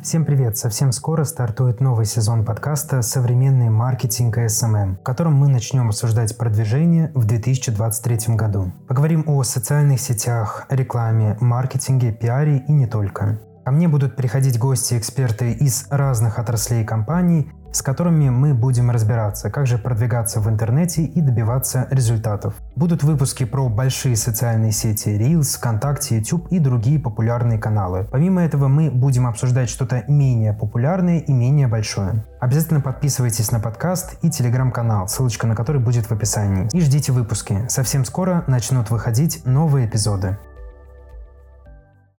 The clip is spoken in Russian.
Всем привет! Совсем скоро стартует новый сезон подкаста «Современный маркетинг и СММ», в котором мы начнем обсуждать продвижение в 2023 году. Поговорим о социальных сетях, рекламе, маркетинге, пиаре и не только. Ко мне будут приходить гости-эксперты из разных отраслей компаний, с которыми мы будем разбираться, как же продвигаться в интернете и добиваться результатов. Будут выпуски про большие социальные сети Reels, ВКонтакте, YouTube и другие популярные каналы. Помимо этого мы будем обсуждать что-то менее популярное и менее большое. Обязательно подписывайтесь на подкаст и телеграм-канал, ссылочка на который будет в описании. И ждите выпуски. Совсем скоро начнут выходить новые эпизоды.